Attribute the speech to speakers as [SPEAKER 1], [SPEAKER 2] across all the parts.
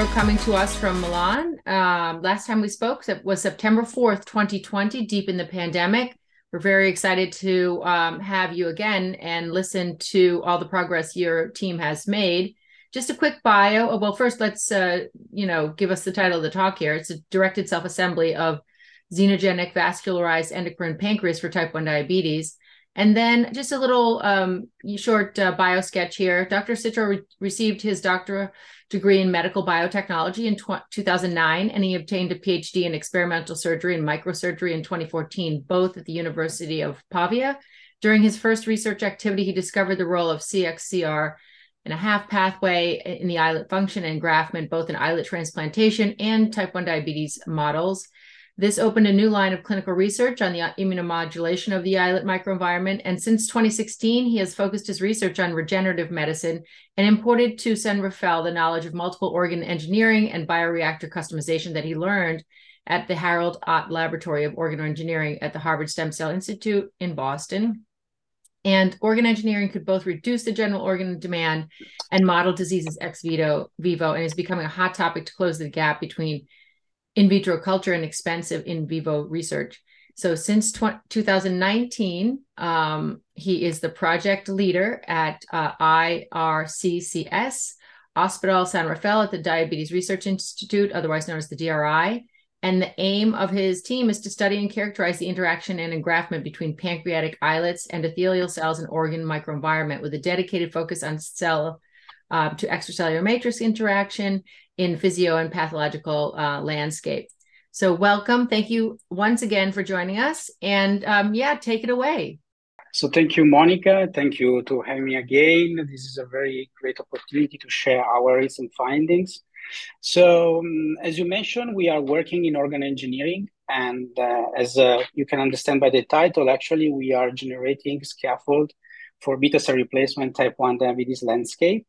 [SPEAKER 1] Coming to us from Milan. Um, last time we spoke was September 4th, 2020, deep in the pandemic. We're very excited to um, have you again and listen to all the progress your team has made. Just a quick bio. Well, first, let's uh, you know give us the title of the talk here. It's a directed self-assembly of xenogenic vascularized endocrine pancreas for type 1 diabetes. And then just a little um, short uh, bio sketch here. Dr. Citro re- received his doctorate degree in medical biotechnology in tw- 2009, and he obtained a PhD in experimental surgery and microsurgery in 2014, both at the University of Pavia. During his first research activity, he discovered the role of CXCR in a half pathway in the islet function and engraftment, both in islet transplantation and type 1 diabetes models. This opened a new line of clinical research on the immunomodulation of the islet microenvironment. And since 2016, he has focused his research on regenerative medicine and imported to San Rafael the knowledge of multiple organ engineering and bioreactor customization that he learned at the Harold Ott Laboratory of Organ Engineering at the Harvard Stem Cell Institute in Boston. And organ engineering could both reduce the general organ demand and model diseases ex vivo, vivo and is becoming a hot topic to close the gap between in vitro culture and expensive in vivo research. So since 2019, um, he is the project leader at uh, IRCCS, Hospital San Rafael at the Diabetes Research Institute, otherwise known as the DRI. And the aim of his team is to study and characterize the interaction and engraftment between pancreatic islets, endothelial cells, and organ microenvironment with a dedicated focus on cell uh, to extracellular matrix interaction in physio and pathological uh, landscape. So, welcome. Thank you once again for joining us. And um, yeah, take it away.
[SPEAKER 2] So, thank you, Monica. Thank you to having me again. This is a very great opportunity to share our recent findings. So, um, as you mentioned, we are working in organ engineering. And uh, as uh, you can understand by the title, actually, we are generating scaffold for beta cell replacement type 1 diabetes landscape.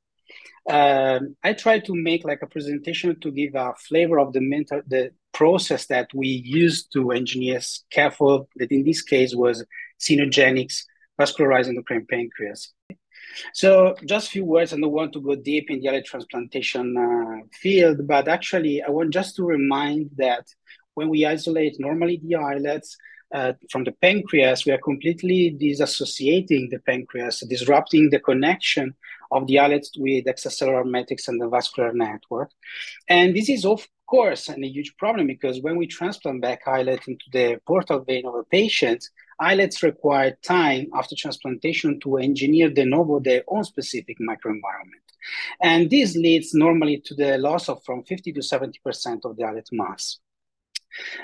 [SPEAKER 2] Um, I try to make like a presentation to give a flavor of the mental, the process that we used to engineer scaffold that in this case was xenogenics vascularized endocrine pancreas. So just a few words, I don't want to go deep in the islet transplantation uh, field, but actually I want just to remind that when we isolate normally the islets, uh, from the pancreas, we are completely disassociating the pancreas, disrupting the connection of the islets with extracellular matrix and the vascular network. And this is, of course, a huge problem because when we transplant back islet into the portal vein of a patient, islets require time after transplantation to engineer de novo their own specific microenvironment. And this leads normally to the loss of from 50 to 70% of the islet mass.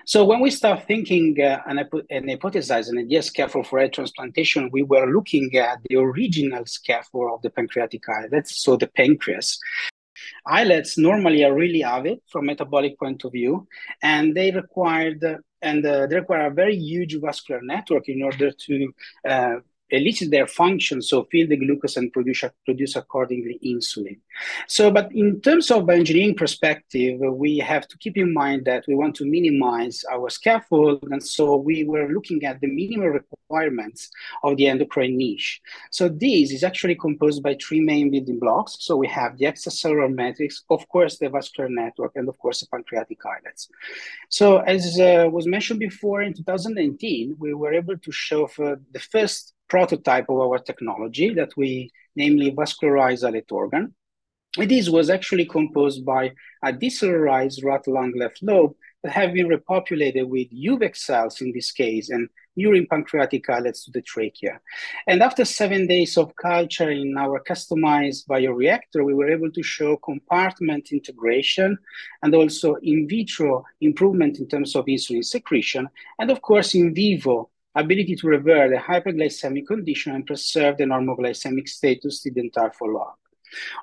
[SPEAKER 2] So when we start thinking uh, and, and hypothesizing an idea scaffold for head transplantation, we were looking at the original scaffold of the pancreatic islets, so the pancreas. Islets normally are really avid from metabolic point of view, and they required and uh, they require a very huge vascular network in order to uh, elicit their function, so fill the glucose and produce, produce accordingly insulin. So, but in terms of engineering perspective, we have to keep in mind that we want to minimize our scaffold, and so we were looking at the minimal requirements of the endocrine niche. So this is actually composed by three main building blocks. So we have the extracellular matrix, of course, the vascular network, and of course, the pancreatic islets. So as uh, was mentioned before, in 2019, we were able to show for the first prototype of our technology that we namely vascularized islet organ. And this was actually composed by a decellularized right lung left lobe that have been repopulated with UVEC cells in this case and urine pancreatic islets to the trachea. And after seven days of culture in our customized bioreactor, we were able to show compartment integration and also in vitro improvement in terms of insulin secretion, and of course in vivo ability to revert the hyperglycemic condition and preserve the normoglycemic status to the entire follow-up.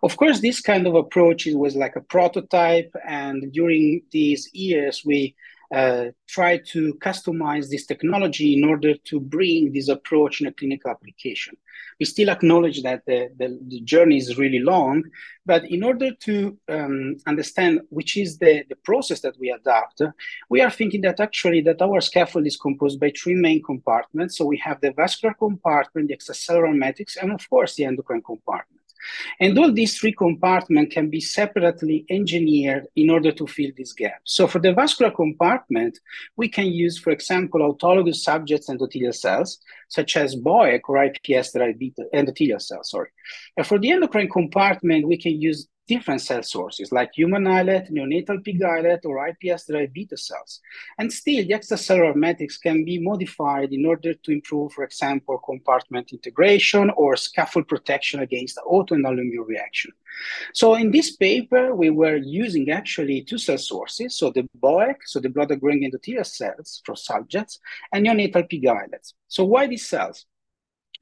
[SPEAKER 2] Of course, this kind of approach was like a prototype, and during these years, we uh, try to customize this technology in order to bring this approach in a clinical application. We still acknowledge that the, the, the journey is really long, but in order to um, understand which is the, the process that we adopt, we are thinking that actually that our scaffold is composed by three main compartments. So we have the vascular compartment, the extracellular matrix, and of course the endocrine compartment. And all these three compartments can be separately engineered in order to fill this gap. So for the vascular compartment, we can use, for example, autologous subjects endothelial cells, such as BOEC or iPS-derived endothelial cells, sorry. And for the endocrine compartment, we can use different cell sources like human islet, neonatal pig islet, or iPS-derived beta cells. And still, the extracellular matrix can be modified in order to improve, for example, compartment integration or scaffold protection against autoimmune reaction. So in this paper, we were using actually two cell sources, so the BOEC, so the blood-growing endothelial cells for subjects, and neonatal pig islets. So why these cells?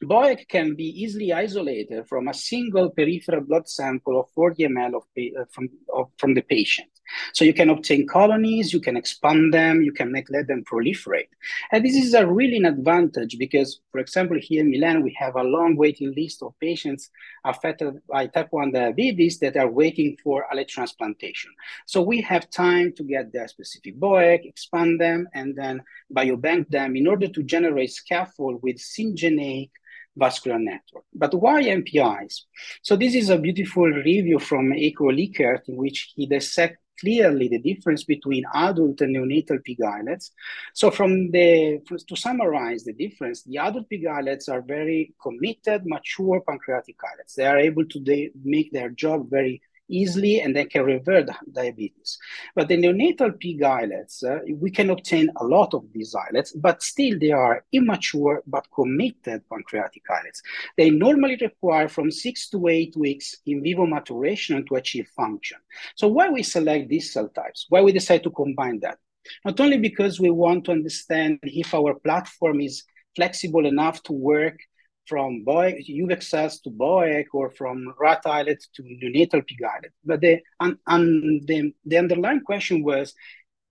[SPEAKER 2] BOEC can be easily isolated from a single peripheral blood sample of 40 ml of, uh, from, of, from the patient. So you can obtain colonies, you can expand them, you can make let them proliferate. And this is a really an advantage because, for example, here in Milan, we have a long waiting list of patients affected by type 1 diabetes that are waiting for allogeneic transplantation. So we have time to get their specific BOEC, expand them, and then biobank them in order to generate scaffold with syngeneic vascular network. But why MPIs? So this is a beautiful review from Eiko Lickert in which he dissects clearly the difference between adult and neonatal pig islets. So from the, to summarize the difference, the adult pig islets are very committed, mature pancreatic islets. They are able to make their job very easily and they can revert diabetes. But the neonatal pig islets, uh, we can obtain a lot of these islets, but still they are immature but committed pancreatic islets. They normally require from six to eight weeks in vivo maturation to achieve function. So why we select these cell types? Why we decide to combine that? Not only because we want to understand if our platform is flexible enough to work from boy cells to BOEC or from rat islet to neonatal pig islet. But the, and, and the, the underlying question was,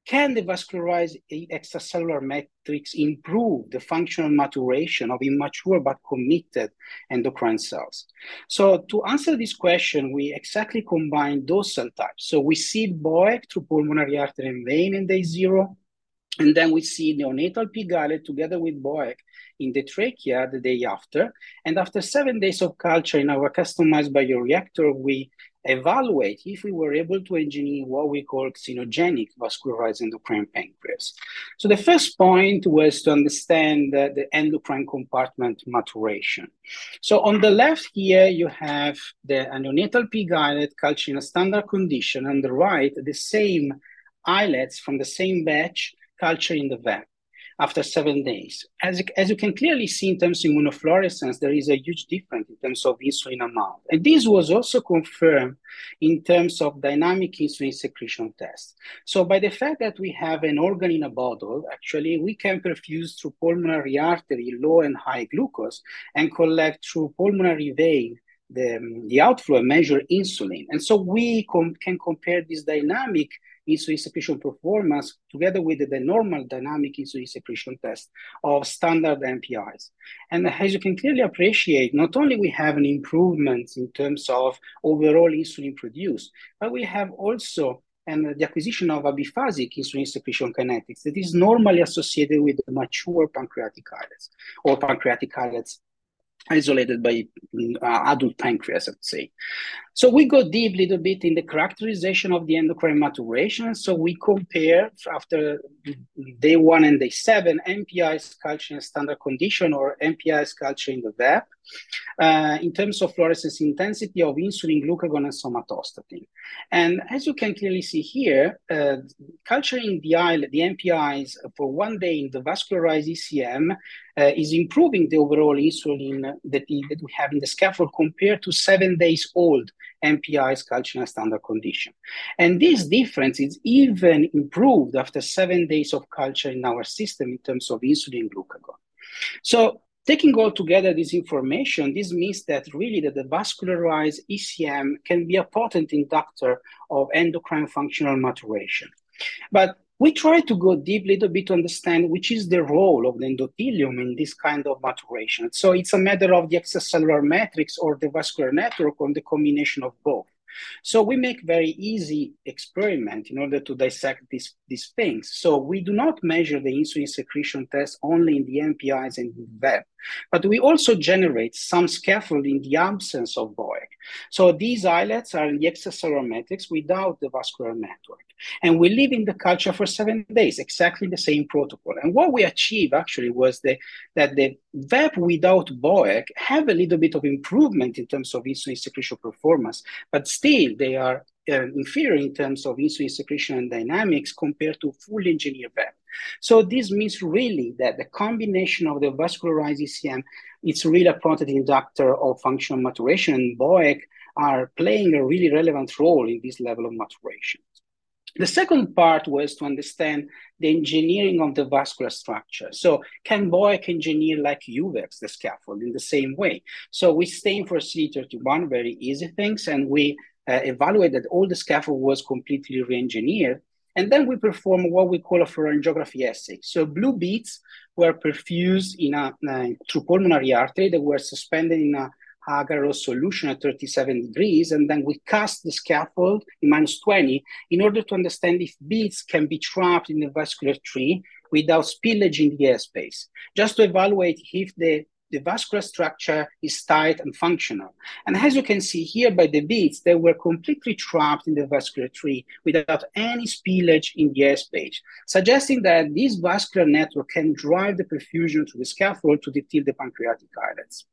[SPEAKER 2] can the vascularized extracellular matrix improve the functional maturation of immature but committed endocrine cells? So to answer this question, we exactly combine those cell types. So we seed BOEC through pulmonary artery and vein in day zero, and then we see neonatal pig islet together with BOEC in the trachea the day after. And after seven days of culture in our customized bioreactor, we evaluate if we were able to engineer what we call xenogenic vascularized endocrine pancreas. So the first point was to understand the, the endocrine compartment maturation. So on the left here, you have the neonatal pig islet culture in a standard condition. On the right, the same islets from the same batch culture in the vat after seven days. As, as you can clearly see in terms of immunofluorescence, there is a huge difference in terms of insulin amount. And this was also confirmed in terms of dynamic insulin secretion tests. So by the fact that we have an organ in a bottle, actually we can perfuse through pulmonary artery low and high glucose and collect through pulmonary vein the, the outflow and measure insulin. And so we com can compare this dynamic insulin secretion performance together with the normal dynamic insulin secretion test of standard MPIs. And as you can clearly appreciate, not only we have an improvement in terms of overall insulin produced, but we have also and the acquisition of a biphasic insulin secretion kinetics that is normally associated with mature pancreatic islets or pancreatic islets isolated by uh, adult pancreas, I'd say. So we go deep a little bit in the characterization of the endocrine maturation. So we compare after day one and day seven, MPI's culture in standard condition or MPI's culture in the VAP uh, in terms of fluorescence intensity of insulin, glucagon, and somatostatin. And as you can clearly see here, uh, culturing the, the MPIs for one day in the vascularized ECM uh, is improving the overall insulin that, that we have in the scaffold compared to seven days old MPI's culture in standard condition. And this difference is even improved after seven days of culture in our system in terms of insulin glucagon. So taking all together this information, this means that really that the vascularized ECM can be a potent inductor of endocrine functional maturation. But we try to go deep a little bit to understand which is the role of the endothelium in this kind of maturation. So it's a matter of the extracellular matrix or the vascular network or the combination of both. So we make very easy experiment in order to dissect this, these things. So we do not measure the insulin secretion test only in the MPIs and the VEP, but we also generate some scaffold in the absence of BOEC. So these islets are in the extracellular without the vascular network. And we live in the culture for seven days, exactly the same protocol. And what we achieved actually was the, that the VEP without BOEC have a little bit of improvement in terms of insulin secretion performance, but still they are uh, inferior in terms of insulin secretion and dynamics compared to fully engineered VEP. So this means really that the combination of the vascularized ECM, it's really a potent inductor of functional maturation, and BOEC are playing a really relevant role in this level of maturation. The second part was to understand the engineering of the vascular structure. So can BOEC engineer like UVEX, the scaffold, in the same way? So we stain for CD31, very easy things, and we evaluate that all the scaffold was completely re-engineered. And then we perform what we call a pharyngography assay. So blue beads were perfused in a, uh, through pulmonary artery that were suspended in a agarose solution at 37 degrees, and then we cast the scaffold in minus 20 in order to understand if beads can be trapped in the vascular tree without spillage in the airspace, just to evaluate if the, the vascular structure is tight and functional. And as you can see here by the beads, they were completely trapped in the vascular tree without any spillage in the airspace, suggesting that this vascular network can drive the perfusion to the scaffold to detil the pancreatic islets.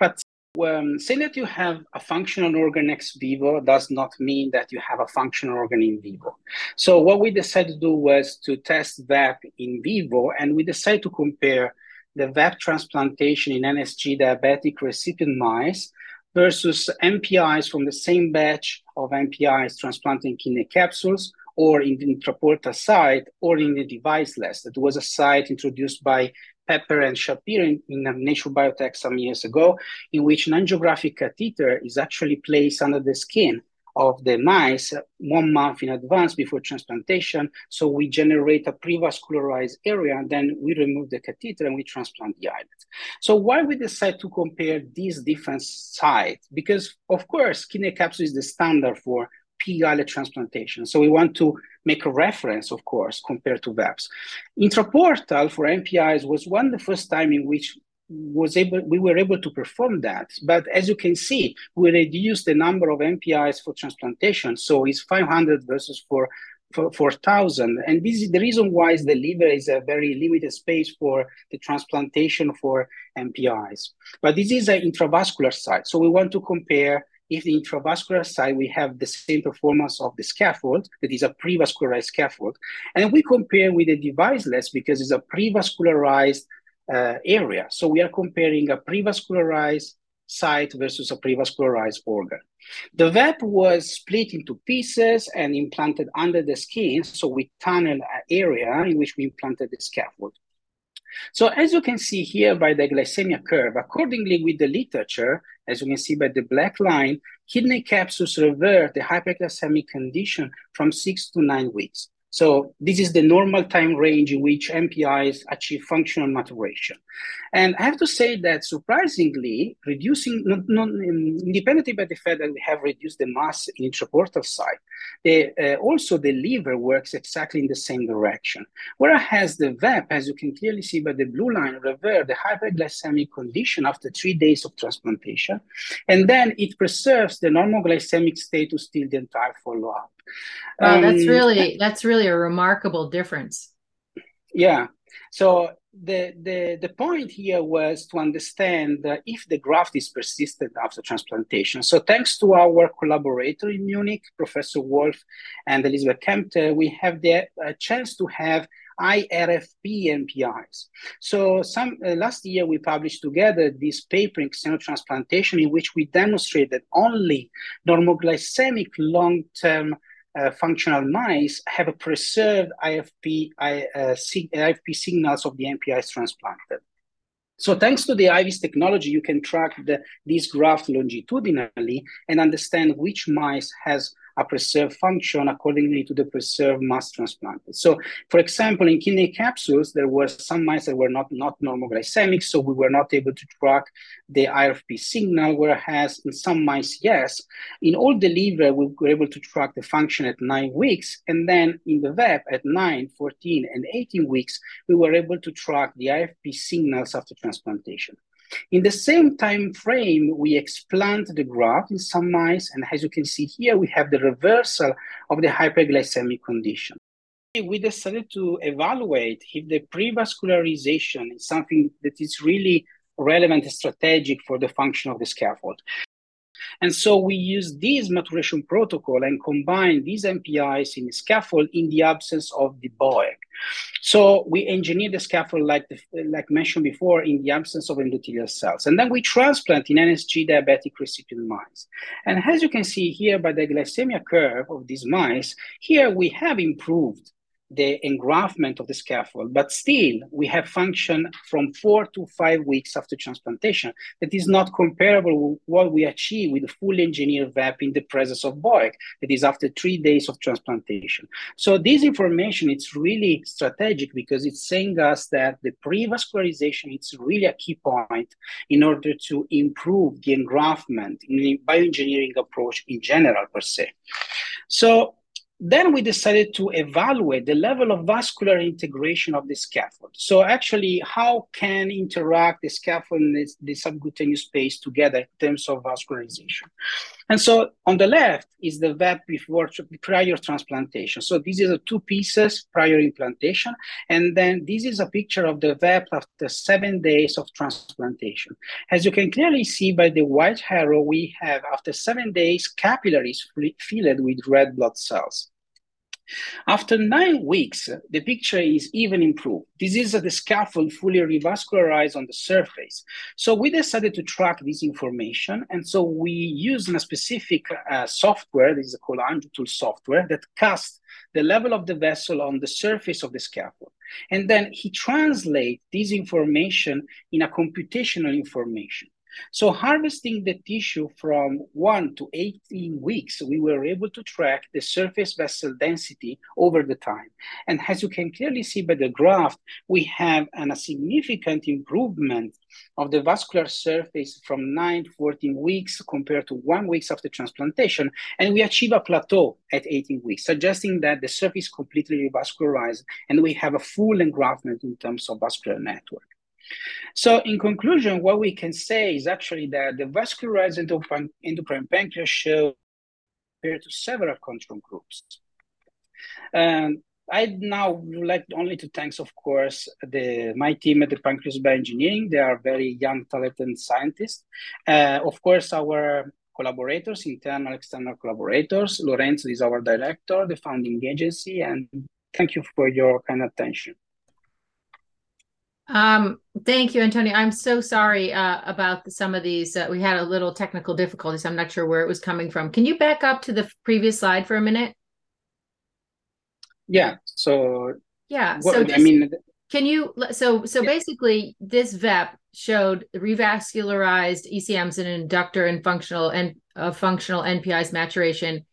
[SPEAKER 2] But um, saying that you have a functional organ ex vivo does not mean that you have a functional organ in vivo. So what we decided to do was to test VEP in vivo, and we decided to compare the VEP transplantation in NSG diabetic recipient mice versus MPIs from the same batch of MPIs transplanting kidney capsules or in the intraportal site or in the deviceless. That was a site introduced by Pepper and Shapiro in, in Nature Biotech some years ago, in which an angiographic catheter is actually placed under the skin of the mice one month in advance before transplantation. So we generate a prevascularized area, and then we remove the catheter and we transplant the islet. So why we decide to compare these different sites? Because of course, kidney capsule is the standard for pig islet transplantation. So we want to make a reference, of course, compared to VEPs. Intraportal for MPIs was one of the first time in which was able we were able to perform that. But as you can see we reduced the number of mpis for transplantation so it's 500 versus 4 4000 and this is the reason why the liver is a very limited space for the transplantation for mpis but this is an intravascular site so we want to compare if the intravascular side, we have the same performance of the scaffold, that is a prevascularized scaffold, and we compare with the deviceless because it's a prevascularized Uh, area. So we are comparing a prevascularized site versus a prevascularized organ. The VEP was split into pieces and implanted under the skin. So we tunnel an area in which we implanted the scaffold. So as you can see here by the glycemia curve, accordingly with the literature, as you can see by the black line, kidney capsules revert the hyperglycemic condition from six to nine weeks. So this is the normal time range in which MPIs achieve functional maturation. And I have to say that surprisingly, reducing, not, not, independently by the fact that we have reduced the mass in intraportal site, the, uh, also the liver works exactly in the same direction. Whereas the VEP, as you can clearly see by the blue line, revert the hyperglycemic condition after three days of transplantation. And then it preserves the normal glycemic status till the entire follow-up.
[SPEAKER 1] Wow, um, that's really that's really a remarkable difference.
[SPEAKER 2] Yeah. So the, the, the point here was to understand if the graft is persistent after transplantation. So thanks to our collaborator in Munich, Professor Wolf and Elizabeth Kempter, we have the chance to have IRFP MPIs. So some uh, last year we published together this paper in xenotransplantation in which we demonstrated only normoglycemic long-term uh, functional mice have preserved IFP, I, uh, IFP signals of the MPIs transplanted. So thanks to the IVIS technology, you can track the, this graft longitudinally and understand which mice has a preserved function accordingly to the preserved mass transplanted. So, for example, in kidney capsules, there were some mice that were not, not normoglycemic, so we were not able to track the IRFP signal, whereas in some mice, yes. In all the liver, we were able to track the function at nine weeks, and then in the VEP at 9, 14, and 18 weeks, we were able to track the IFP signals after transplantation. In the same time frame, we explant the graft in some mice, and as you can see here, we have the reversal of the hyperglycemic condition. We decided to evaluate if the prevascularization is something that is really relevant and strategic for the function of the scaffold. And so we use this maturation protocol and combine these MPIs in the scaffold in the absence of the BOEG. So we engineer the scaffold like, the, like mentioned before in the absence of endothelial cells. And then we transplant in NSG diabetic recipient mice. And as you can see here by the glycemia curve of these mice, here we have improved the engraftment of the scaffold, but still we have function from four to five weeks after transplantation. That is not comparable with what we achieve with the full engineered VAP in the presence of BOEG, that is after three days of transplantation. So this information is really strategic because it's saying us that the pre-vascularization is really a key point in order to improve the engraftment in the bioengineering approach in general per se. So then we decided to evaluate the level of vascular integration of the scaffold. So actually, how can interact the scaffold and the, the subcutaneous space together in terms of vascularization? And so on the left is the VEP before prior transplantation. So this is two pieces prior implantation. And then this is a picture of the VEP after seven days of transplantation. As you can clearly see by the white arrow, we have after seven days capillaries filled with red blood cells. After nine weeks, the picture is even improved. This is the scaffold fully revascularized on the surface. So we decided to track this information. And so we used a specific uh, software, this is called AngioTool software, that casts the level of the vessel on the surface of the scaffold. And then he translates this information in a computational information. So harvesting the tissue from 1 to 18 weeks, we were able to track the surface vessel density over the time. And as you can clearly see by the graph, we have an, a significant improvement of the vascular surface from 9 to 14 weeks compared to 1 weeks after transplantation. And we achieve a plateau at 18 weeks, suggesting that the surface completely revascularized and we have a full engraftment in terms of vascular network. So in conclusion, what we can say is actually that the vascularized endocrine pancreas show compared to several control groups. And I now would like only to thanks, of course, the my team at the Pancreas Bioengineering. They are very young, talented scientists. Uh, of course, our collaborators, internal, external collaborators. Lorenzo is our director, the founding agency, and thank you for your kind attention.
[SPEAKER 1] Um, thank you, Antonio. I'm so sorry uh, about some of these. Uh, we had a little technical difficulties. I'm not sure where it was coming from. Can you back up to the previous slide for a minute?
[SPEAKER 2] Yeah. So.
[SPEAKER 1] Yeah. so this, I mean, can you? So so yeah. basically, this VEP showed revascularized ECMs and inductor and functional and uh, functional NPIs maturation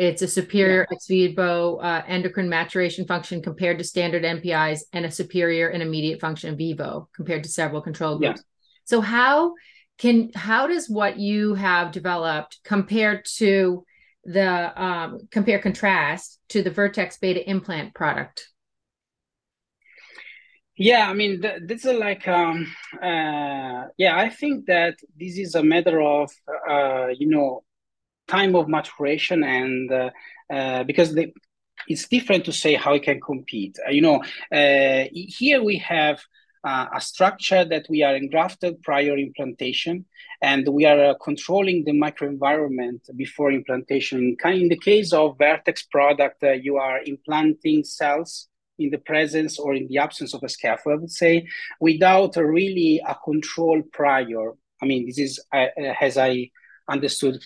[SPEAKER 1] it's a superior ex vivo uh, endocrine maturation function compared to standard NPIs and a superior and immediate function in vivo compared to several control groups. Yeah. So how can how does what you have developed compare to the um, compare contrast to the Vertex beta implant product?
[SPEAKER 2] Yeah, I mean, th- this is like, um, uh, yeah, I think that this is a matter of, uh, you know, time of maturation and uh, uh, because they, it's different to say how it can compete. Uh, you know, uh, here we have uh, a structure that we are engrafted prior implantation, and we are uh, controlling the microenvironment before implantation. In the case of Vertex product, you are implanting cells in the presence or in the absence of a scaffold, I would say, without really a control prior. I mean, this is as I understood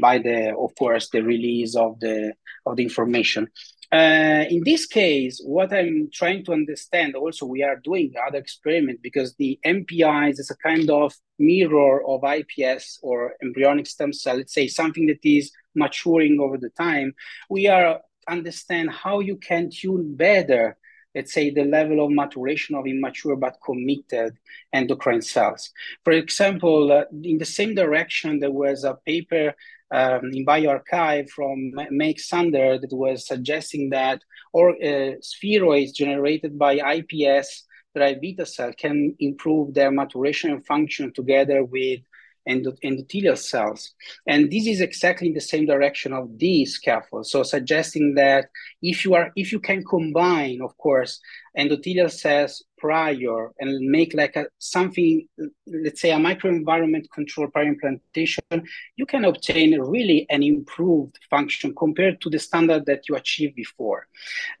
[SPEAKER 2] by the, of course, the release of the of the information. Uh, in this case, what I'm trying to understand also, we are doing other experiment because the MPIs is a kind of mirror of iPS or embryonic stem cell, let's say something that is maturing over the time. We are understand how you can tune better let's say the level of maturation of immature but committed endocrine cells. For example, uh, in the same direction, there was a paper um, in bioarchive from Mike Sander that was suggesting that or uh, spheroids generated by IPS derived beta cell can improve their maturation and function together with endothelial cells. And this is exactly in the same direction of these scaffolds. So suggesting that if you are if you can combine, of course, endothelial cells prior and make like a something, let's say a microenvironment control prior implantation, you can obtain really an improved function compared to the standard that you achieved before.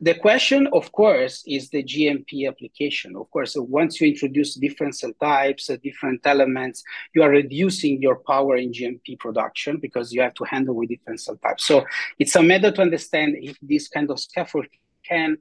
[SPEAKER 2] The question, of course, is the GMP application. Of course, once you introduce different cell types, uh, different elements, you are reducing your power in GMP production because you have to handle with different cell types. So it's a matter to understand if this kind of scaffold can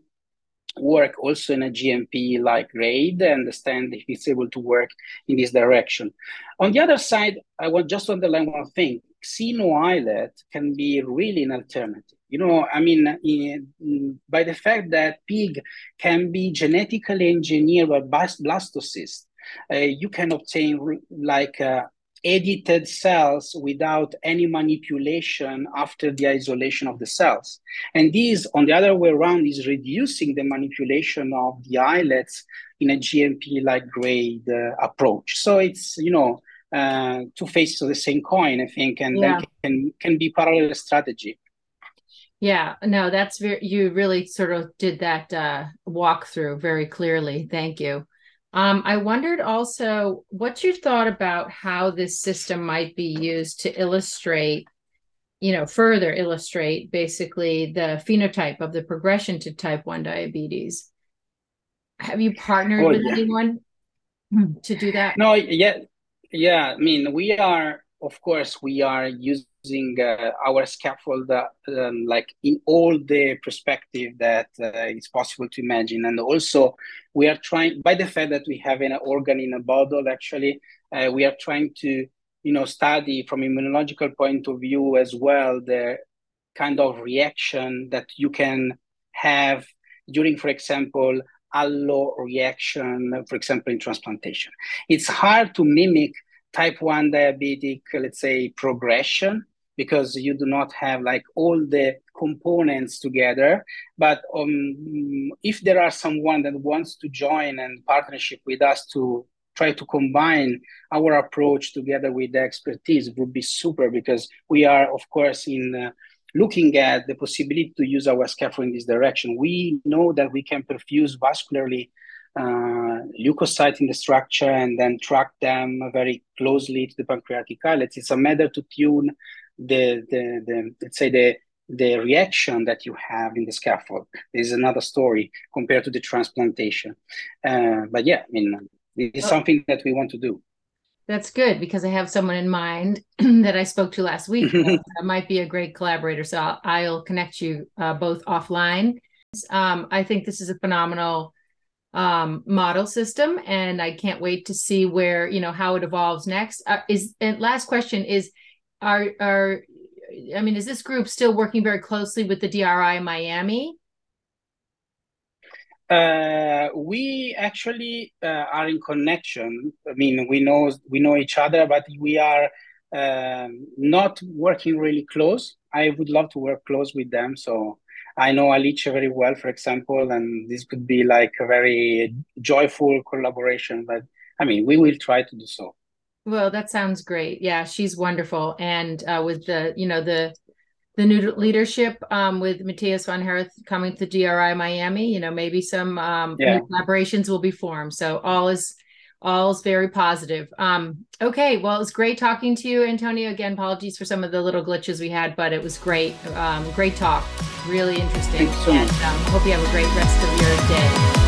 [SPEAKER 2] work also in a GMP like grade, and understand if it's able to work in this direction. On the other side, I want just to underline one thing. Xeno islet can be really an alternative. You know, I mean, in, by the fact that pig can be genetically engineered by blastocysts, uh, you can obtain like uh, edited cells without any manipulation after the isolation of the cells. And this, on the other way around, is reducing the manipulation of the islets in a GMP-like grade uh, approach. So it's, you know, uh, two faces of the same coin, I think, and yeah. then can, can be parallel strategy.
[SPEAKER 1] Yeah, no, that's very, you really sort of did that uh, walkthrough very clearly. Thank you. Um, I wondered also what your thought about how this system might be used to illustrate, you know, further illustrate basically the phenotype of the progression to type 1 diabetes. Have you partnered oh, with yeah. anyone to do that?
[SPEAKER 2] No, yeah, yeah. I mean, we are, of course, we are using using uh, our scaffold uh, um, like in all the perspective that uh, is possible to imagine. And also we are trying by the fact that we have an organ in a bottle actually uh, we are trying to you know study from immunological point of view as well the kind of reaction that you can have during for example allo reaction for example in transplantation. It's hard to mimic type 1 diabetic let's say progression because you do not have like all the components together but um, if there are someone that wants to join and partnership with us to try to combine our approach together with the expertise it would be super because we are of course in uh, looking at the possibility to use our scaffold in this direction we know that we can perfuse vascularly uh, leukocytes in the structure and then track them very closely to the pancreatic islets. It's a matter to tune the, the, the let's say the the reaction that you have in the scaffold is another story compared to the transplantation. Uh, but yeah, I mean, it's oh. something that we want to do.
[SPEAKER 1] That's good because I have someone in mind that I spoke to last week that might be a great collaborator. So I'll, I'll connect you uh, both offline. Um, I think this is a phenomenal um, model system, and I can't wait to see where you know how it evolves next. Uh, is and last question is are are I mean, is this group still working very closely with the DRI Miami?
[SPEAKER 2] Uh, we actually uh, are in connection. I mean, we know we know each other, but we are um, not working really close. I would love to work close with them. So I know Alice very well, for example, and this could be like a very joyful collaboration. But I mean, we will try to do so.
[SPEAKER 1] Well, that sounds great. Yeah, she's wonderful. And uh, with the, you know, the the new leadership um, with Matthias von Herth coming to DRI Miami, you know, maybe some um, yeah. collaborations will be formed. So all is all is very positive. Um, okay, well, it's great talking to you, Antonio. Again, apologies for some of the little glitches we had, but it was great. Um, great talk, really interesting.
[SPEAKER 2] So
[SPEAKER 1] and um, hope you have a great rest of your day.